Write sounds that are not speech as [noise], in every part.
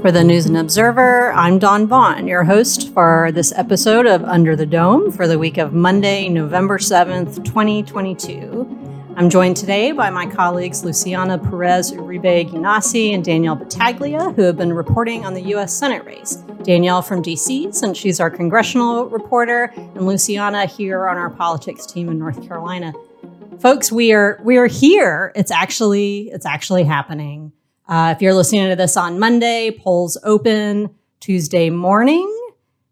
For the News and Observer, I'm Dawn Vaughan, your host for this episode of Under the Dome for the week of Monday, November 7th, 2022. I'm joined today by my colleagues Luciana Perez Uribe Guinassi and Danielle Battaglia, who have been reporting on the U.S. Senate race. Danielle from D.C., since she's our congressional reporter, and Luciana here on our politics team in North Carolina. Folks, we are we are here. It's actually it's actually happening. Uh, if you're listening to this on Monday, polls open Tuesday morning.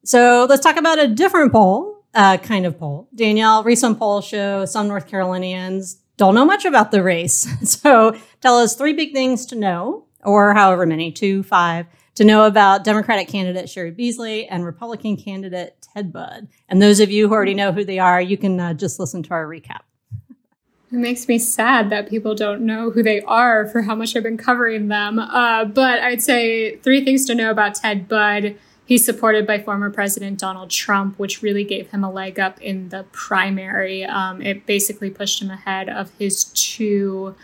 So let's talk about a different poll, uh, kind of poll. Danielle, recent polls show some North Carolinians don't know much about the race. [laughs] So tell us three big things to know, or however many, two, five, to know about Democratic candidate Cheri Beasley and Republican candidate Ted Budd. And those of you who already know who they are, you can uh, just listen to our recap. It makes me sad that people don't know who they are for how much I've been covering them. Uh, but I'd say three things to know about Ted Budd. He's supported by former President Donald Trump, which really gave him a leg up in the primary. Um, it basically pushed him ahead of his two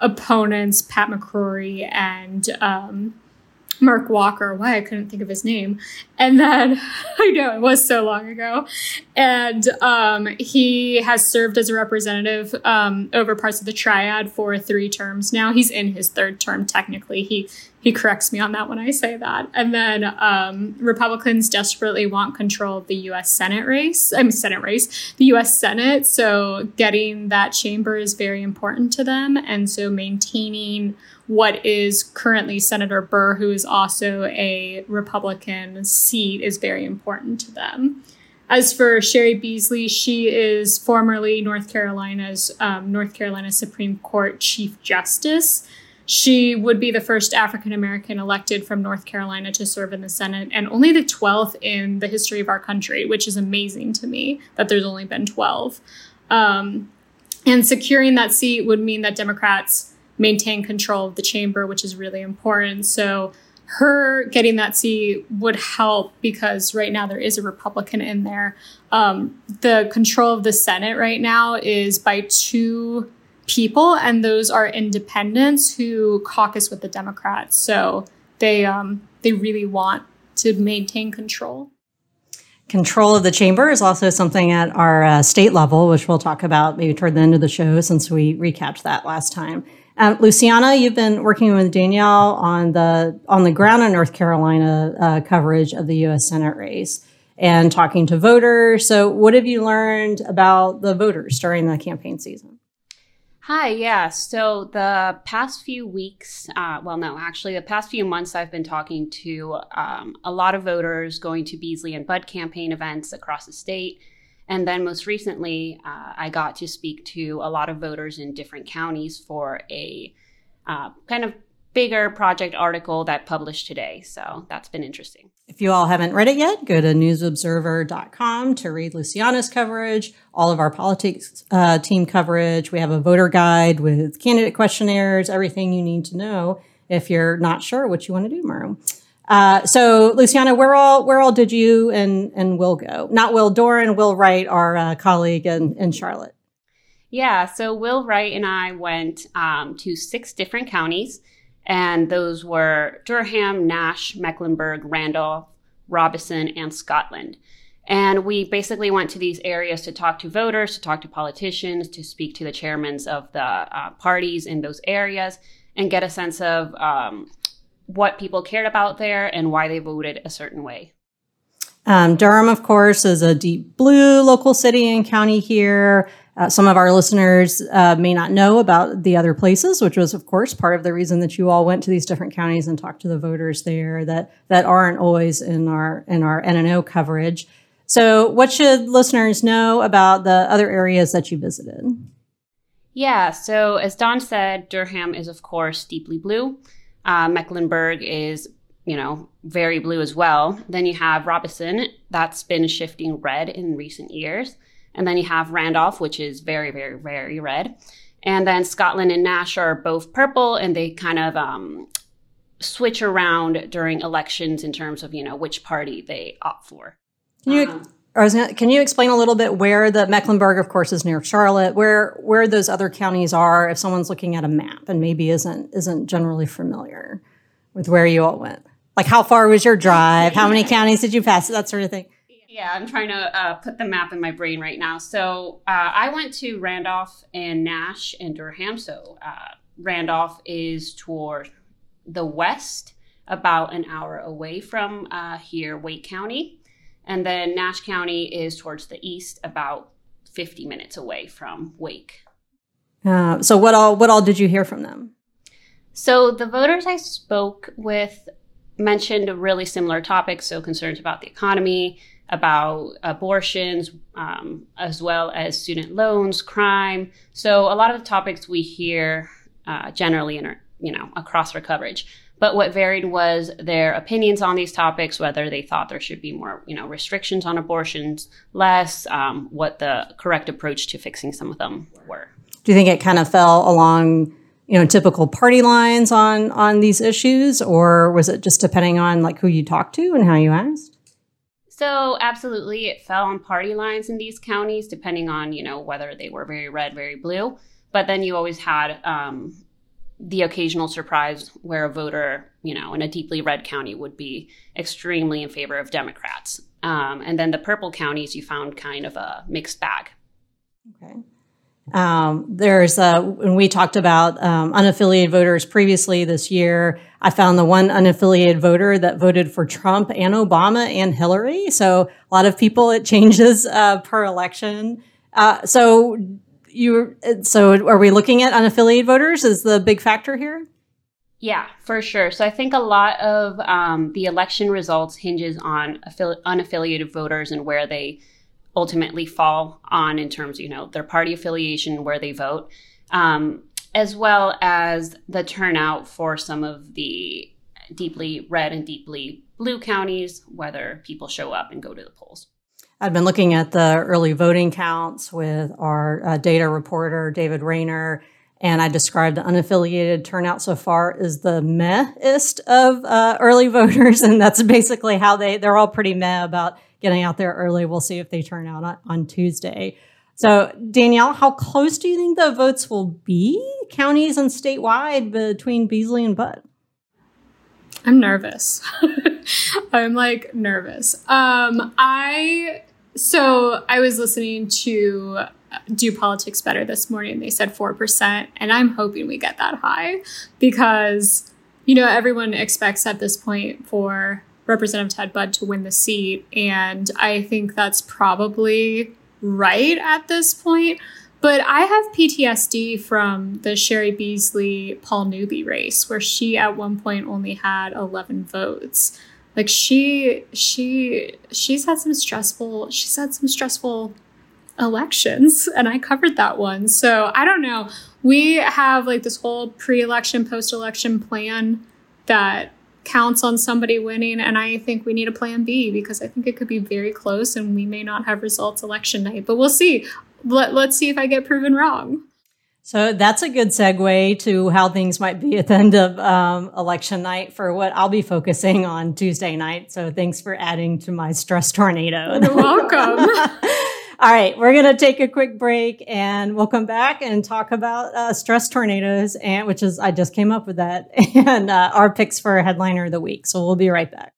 opponents, Pat McCrory and um, Mark Walker. Why I couldn't think of his name. And then [laughs] I know it was so long ago. And um, he has served as a representative um, over parts of the triad for three terms now. He's in his third term technically. He he corrects me on that when I say that. And then um, Republicans desperately want control of the U.S. Senate race. I mean, Senate race, the U.S. Senate. So getting that chamber is very important to them, and so maintaining what is currently Senator Burr, who is also a Republican seat, is very important to them. As for Cheri Beasley, she is formerly North Carolina's um, North Carolina Supreme Court Chief Justice. She would be the first African American elected from North Carolina to serve in the Senate, and only the 12th in the history of our country, which is amazing to me that there's only been 12. Um, and securing that seat would mean that Democrats maintain control of the chamber, which is really important. So her getting that seat would help because right now there is a Republican in there. Um, the control of the Senate right now is by two people, and those are independents who caucus with the Democrats. So they um, they really want to maintain control. Control of the chamber is also something at our uh, state level, which we'll talk about maybe toward the end of the show, since we recapped that last time. Um, Luciana, you've been working with Danielle on the on the ground in North Carolina uh, coverage of the U.S. Senate race and talking to voters. So, what have you learned about the voters during the campaign season? Hi, yeah. So the past few weeks, uh, well, no, actually, the past few months, I've been talking to um, a lot of voters going to Beasley and Budd campaign events across the state and then most recently, uh, I got to speak to a lot of voters in different counties for a uh, kind of bigger project article that published today. So that's been interesting. If you all haven't read it yet, go to newsobserver.com to read Luciana's coverage, all of our politics uh, team coverage. We have a voter guide with candidate questionnaires, everything you need to know if you're not sure what you want to do tomorrow. Uh, so, Luciana, where all where all did you and and Will go? Not Will Doran, Will Wright, our uh, colleague in, in Charlotte. Yeah, so Will Wright and I went um, to six different counties, and those were Durham, Nash, Mecklenburg, Randolph, Robeson, and Scotland. And we basically went to these areas to talk to voters, to talk to politicians, to speak to the chairmen of the uh, parties in those areas, and get a sense of um, what people cared about there and why they voted a certain way. Um, Durham, of course, is a deep blue local city and county here. Uh, some of our listeners uh, may not know about the other places, which was, of course, part of the reason that you all went to these different counties and talked to the voters there that that aren't always in our in our N&O coverage. So, what should listeners know about the other areas that you visited? Yeah, so as Dawn said, Durham is, of course, deeply blue. Uh, Mecklenburg is, you know, very blue as well. Then you have Robeson, that's been shifting red in recent years. And then you have Randolph, which is very, very, very red. And then Scotland and Nash are both purple, and they kind of um, switch around during elections in terms of, you know, which party they opt for. Can you, um, gonna, can you explain a little bit where the Mecklenburg, of course, is near Charlotte, where where those other counties are, if someone's looking at a map and maybe isn't isn't generally familiar with where you all went? Like, how far was your drive? How many counties did you pass? That sort of thing. Yeah, I'm trying to uh, put the map in my brain right now. So uh, I went to Randolph and Nash and Durham. So uh, Randolph is toward the west, about an hour away from uh, here, Wake County. And then Nash County is towards the east, about 50 minutes away from Wake. Uh, so what all what all did you hear from them? So the voters I spoke with mentioned really similar topics. So concerns about the economy, about abortions, um, as well as student loans, crime. So a lot of the topics we hear uh, generally in our, you know across our coverage. But what varied was their opinions on these topics, whether they thought there should be more, you know, restrictions on abortions, less, um, what the correct approach to fixing some of them were. Do you think it kind of fell along, you know, typical party lines on on these issues, or was it just depending on like who you talked to and how you asked? So absolutely, it fell on party lines in these counties, depending on you know whether they were very red, very blue. But then you always had um, the occasional surprise where a voter, you know, in a deeply red county would be extremely in favor of Democrats. Um, and then the purple counties, you found kind of a mixed bag. Okay. Um, there's uh, when we talked about um, unaffiliated voters previously this year, I found the one unaffiliated voter that voted for Trump and Obama and Hillary. So a lot of people, it changes uh, per election. Uh, so you so are we looking at unaffiliated voters as the big factor here? Yeah, for sure. So I think a lot of um, the election results hinges on affili- unaffiliated voters and where they ultimately fall on in terms of you know their party affiliation, where they vote, um, as well as the turnout for some of the deeply red and deeply blue counties, whether people show up and go to the polls. I've been looking at the early voting counts with our uh, data reporter, David Raynor, and I described the unaffiliated turnout so far as the mehist of uh, early [laughs] voters. And that's basically how they, they're all pretty meh about getting out there early. We'll see if they turn out on, on Tuesday. So, Danielle, how close do you think the votes will be, counties and statewide, between Beasley and Budd? I'm nervous. [laughs] I'm like nervous. Um, I so I was listening to Do Politics Better this morning. They said 4%, and I'm hoping we get that high because, you know, everyone expects at this point for Representative Ted Budd to win the seat. And I think that's probably right at this point. But I have PTSD from the Cheri Beasley Paul Newby race, where she at one point only had 11 votes like she she she's had some stressful she's had some stressful elections and I covered that one. So I don't know. We have like this whole pre-election post-election plan that counts on somebody winning and I think we need a plan B because I think it could be very close and we may not have results election night. But we'll see. Let, let's see if I get proven wrong. So that's a good segue to how things might be at the end of um, election night for what I'll be focusing on Tuesday night. So thanks for adding to my stress tornado. You're welcome. [laughs] All right, we're going to take a quick break and we'll come back and talk about uh, stress tornadoes, and which is I just came up with that, [laughs] and uh, our picks for headliner of the week. So we'll be right back.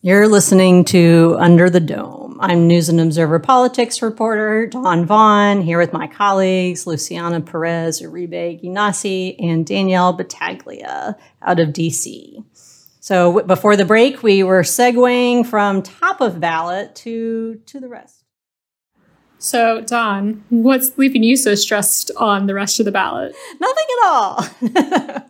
You're listening to Under the Dome. I'm News and Observer Politics reporter Dawn Vaughan here with my colleagues Luciana Perez Uribe Guinassi and Danielle Battaglia out of DC. So before the break, we were segueing from top of ballot to, to the rest. So, Dawn, what's leaving you so stressed on the rest of the ballot? Nothing at all.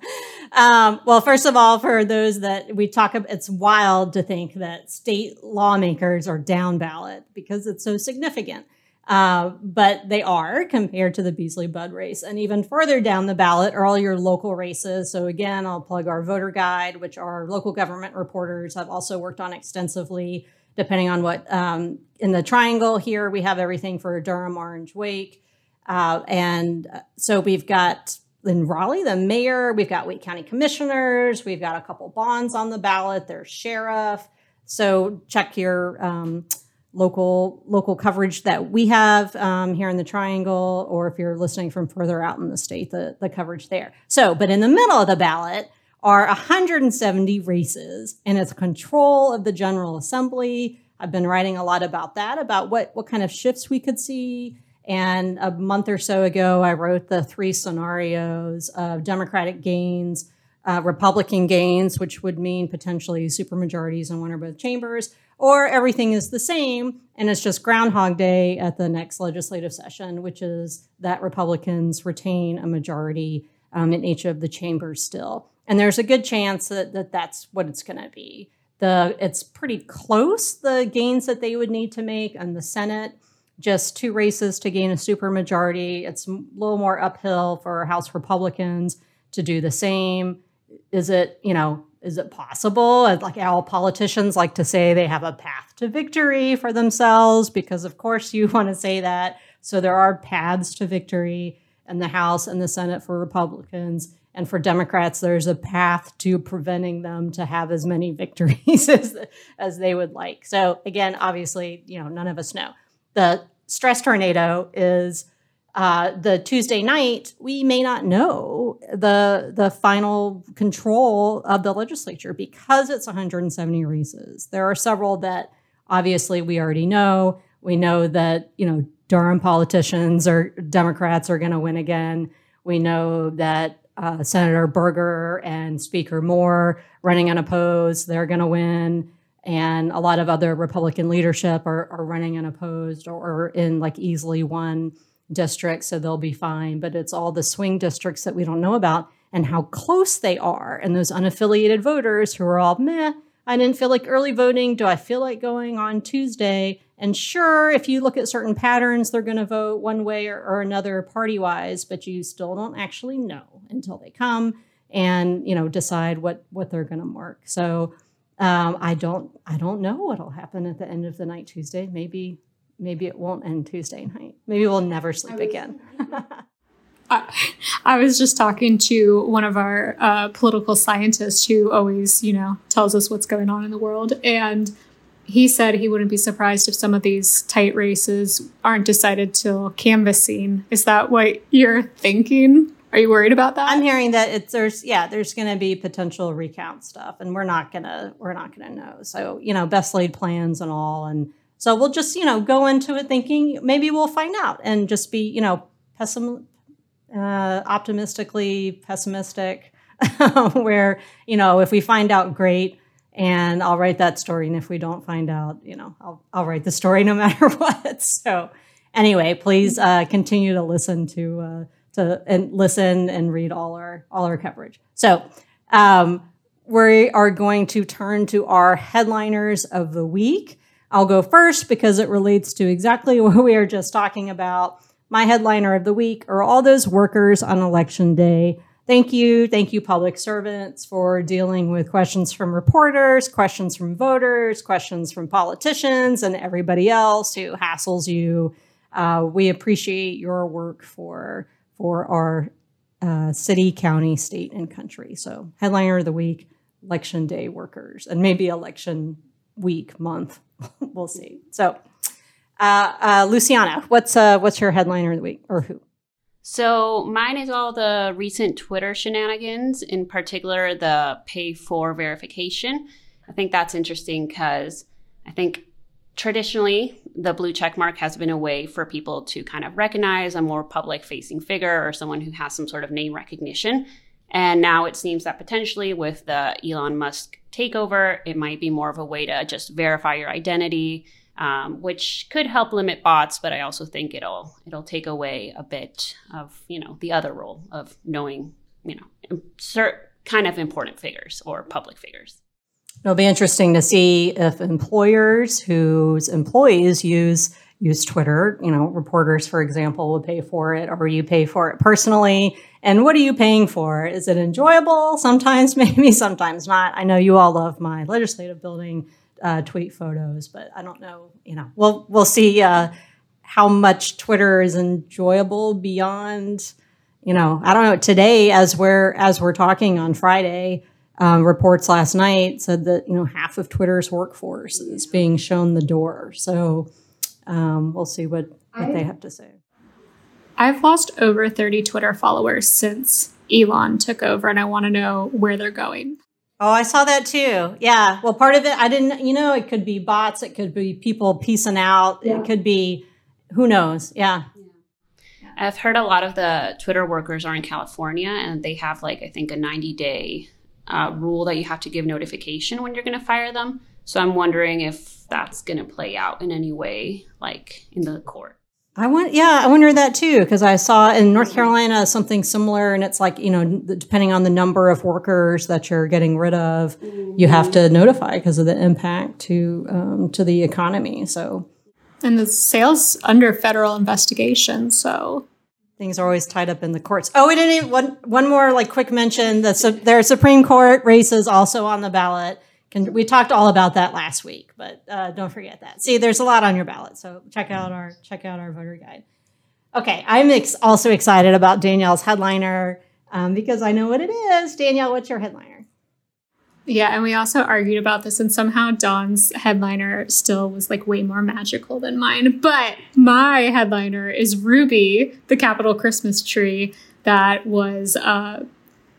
[laughs] Um, well, first of all, for those that we talk about, it's wild to think that state lawmakers are down ballot because it's so significant. Uh, but they are compared to the Beasley Budd race. And even further down the ballot are all your local races. So, again, I'll plug our voter guide, which our local government reporters have also worked on extensively, depending on what um, in the triangle here, we have everything for Durham, Orange, Wake. Uh, and uh, so we've got in Raleigh, the mayor, we've got Wake County commissioners, we've got a couple bonds on the ballot, there's sheriff. So check your um, local local coverage that we have um, here in the Triangle, or if you're listening from further out in the state, the the coverage there. So, but in the middle of the ballot are 170 races, and it's control of the General Assembly. I've been writing a lot about that, about what what kind of shifts we could see. And a month or so ago, I wrote the three scenarios of Democratic gains, uh, Republican gains, which would mean potentially supermajorities in one or both chambers, or everything is the same and it's just Groundhog Day at the next legislative session, which is that Republicans retain a majority um, in each of the chambers still. And there's a good chance that, that that's what it's going to be. The it's pretty close the gains that they would need to make on the Senate. Just two races to gain a supermajority. It's a little more uphill for House Republicans to do the same. Is it you know is it possible? Like all politicians like to say they have a path to victory for themselves because of course you [laughs] want to say that. So there are paths to victory in the House and the Senate for Republicans. And for Democrats, there's a path to preventing them to have as many victories [laughs] as, as they would like. So again, obviously, you know, none of us know. The stress tornado is uh, the Tuesday night, we may not know the the final control of the legislature because it's 170 races. There are several that obviously we already know. We know that you know Durham politicians or Democrats are going to win again. We know that uh, Senator Berger and Speaker Moore running unopposed, they're going to win. And a lot of other Republican leadership are, are running unopposed or, or in like easily won districts, so they'll be fine. But it's all the swing districts that we don't know about and how close they are. And those unaffiliated voters who are all, meh, I didn't feel like early voting. Do I feel like going on Tuesday? And sure, if you look at certain patterns, they're going to vote one way or, or another party wise, but you still don't actually know until they come and you know decide what what they're going to mark. So um, I don't I don't know what'll happen at the end of the night Tuesday. Maybe maybe it won't end Tuesday night. Maybe we'll never sleep again. [laughs] I, I was just talking to one of our uh, political scientists who always, you know, tells us what's going on in the world. And he said he wouldn't be surprised if some of these tight races aren't decided till canvassing. Is that what you're thinking? Are you worried about that? I'm hearing that it's there's yeah there's going to be potential recount stuff, and we're not gonna we're not gonna know. So you know best laid plans and all, and so we'll just, you know, go into it thinking maybe we'll find out and just be, you know, pessim- uh, optimistically pessimistic, [laughs] where, you know, if we find out, great. And I'll write that story. And if we don't find out, you know, I'll, I'll write the story no [laughs] matter what. So anyway, please uh, continue to listen to, uh, to and listen and read all our, all our coverage. So, um, we are going to turn to our headliners of the week. I'll go first because it relates to exactly [laughs] what we were just talking about. My headliner of the week are all those workers on election day. Thank you. Thank you, public servants, for dealing with questions from reporters, questions from voters, questions from politicians, and everybody else who hassles you. Uh, we appreciate your work for, for our uh, city, county, state, and country. So, headliner of the week, election day workers, and maybe election week, month, [laughs] we'll see. So, uh, uh, Luciana, what's uh, what's your headliner of the week, or who? So mine is all the recent Twitter shenanigans, in particular the pay for verification. I think that's interesting because I think traditionally the blue check mark has been a way for people to kind of recognize a more public facing figure or someone who has some sort of name recognition. And now it seems that potentially with the Elon Musk takeover, it might be more of a way to just verify your identity, um, which could help limit bots. But I also think it'll it'll take away a bit of you know the other role of knowing you know certain kind of important figures or public figures. It'll be interesting to see if employers whose employees use use Twitter, you know, reporters, for example, will pay for it, or you pay for it personally. And what are you paying for? Is it enjoyable? Sometimes, [laughs] maybe, sometimes not. I know you all love my legislative building uh, tweet photos, but I don't know. You know, we'll we'll see uh, how much Twitter is enjoyable beyond. You know, I don't know. Today, as we're as we're talking on Friday, um, reports last night said that you know half of Twitter's workforce is being shown the door. So um, we'll see what, what they have to say. I've lost over 30 Twitter followers since Elon took over, and I want to know where they're going. Oh, I saw that too. Yeah. Well, part of it, I didn't, you know, it could be bots, it could be people piecing out, yeah. it could be who knows. Yeah. I've heard a lot of the Twitter workers are in California and they have, like, I think a 90 day uh, rule that you have to give notification when you're going to fire them. So I'm wondering if that's going to play out in any way, like in the court. I want, yeah, I wonder that too because I saw in North Carolina something similar, and it's like you know, depending on the number of workers that you're getting rid of, you have to notify because of the impact to um, to the economy. So, and the sales under federal investigation, so things are always tied up in the courts. Oh, we didn't even, one one more like quick mention. The their Supreme Court races also on the ballot. Can, we talked all about that last week, but uh, don't forget that. See, there's a lot on your ballot, so check out our check out our voter guide. Okay, I'm ex- also excited about Danielle's headliner um, because I know what it is. Danielle, what's your headliner? Yeah, and we also argued about this, and somehow Dawn's headliner still was like way more magical than mine. But my headliner is Ruby, the Capitol Christmas tree that was uh,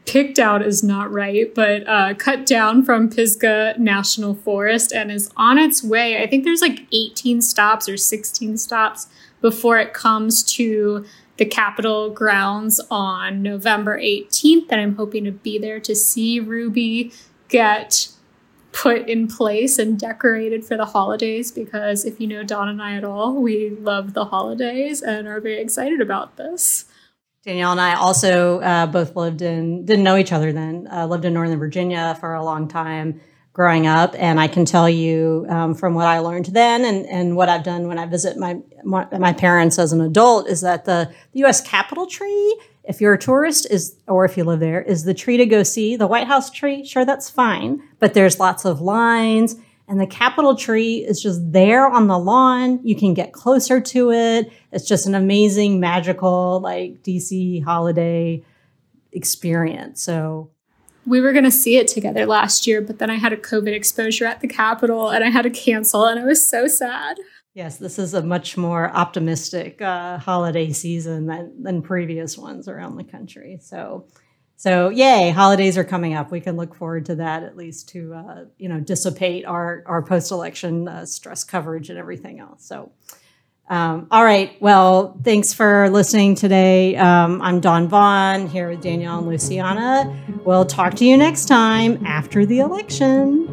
picked out is not right, but uh, cut down from Pisgah National Forest and is on its way. I think there's like 18 stops or 16 stops before it comes to the Capitol grounds on November 18th. And I'm hoping to be there to see Ruby get put in place and decorated for the holidays because if you know Dawn and I at all, we love the holidays and are very excited about this. Danielle and I also uh, both lived in, didn't know each other then, uh, lived in Northern Virginia for a long time growing up. And I can tell you um, from what I learned then and, and what I've done when I visit my, my parents as an adult is that the, the U.S. Capitol tree, if you're a tourist is, or if you live there, is the tree to go see. The White House tree, sure, that's fine. But there's lots of lines and the Capitol tree is just there on the lawn. You can get closer to it. It's just an amazing, magical, like DC holiday experience. So we were going to see it together last year, but then I had a COVID exposure at the Capitol and I had to cancel, and I was so sad. Yes, this is a much more optimistic uh, holiday season than, than previous ones around the country. So so yay, holidays are coming up. We can look forward to that at least to uh, you know dissipate our our post election uh, stress coverage and everything else. So. Um, all right. Well, thanks for listening today. Um, I'm Dawn Vaughan here with Danielle and Luciana. We'll talk to you next time after the election.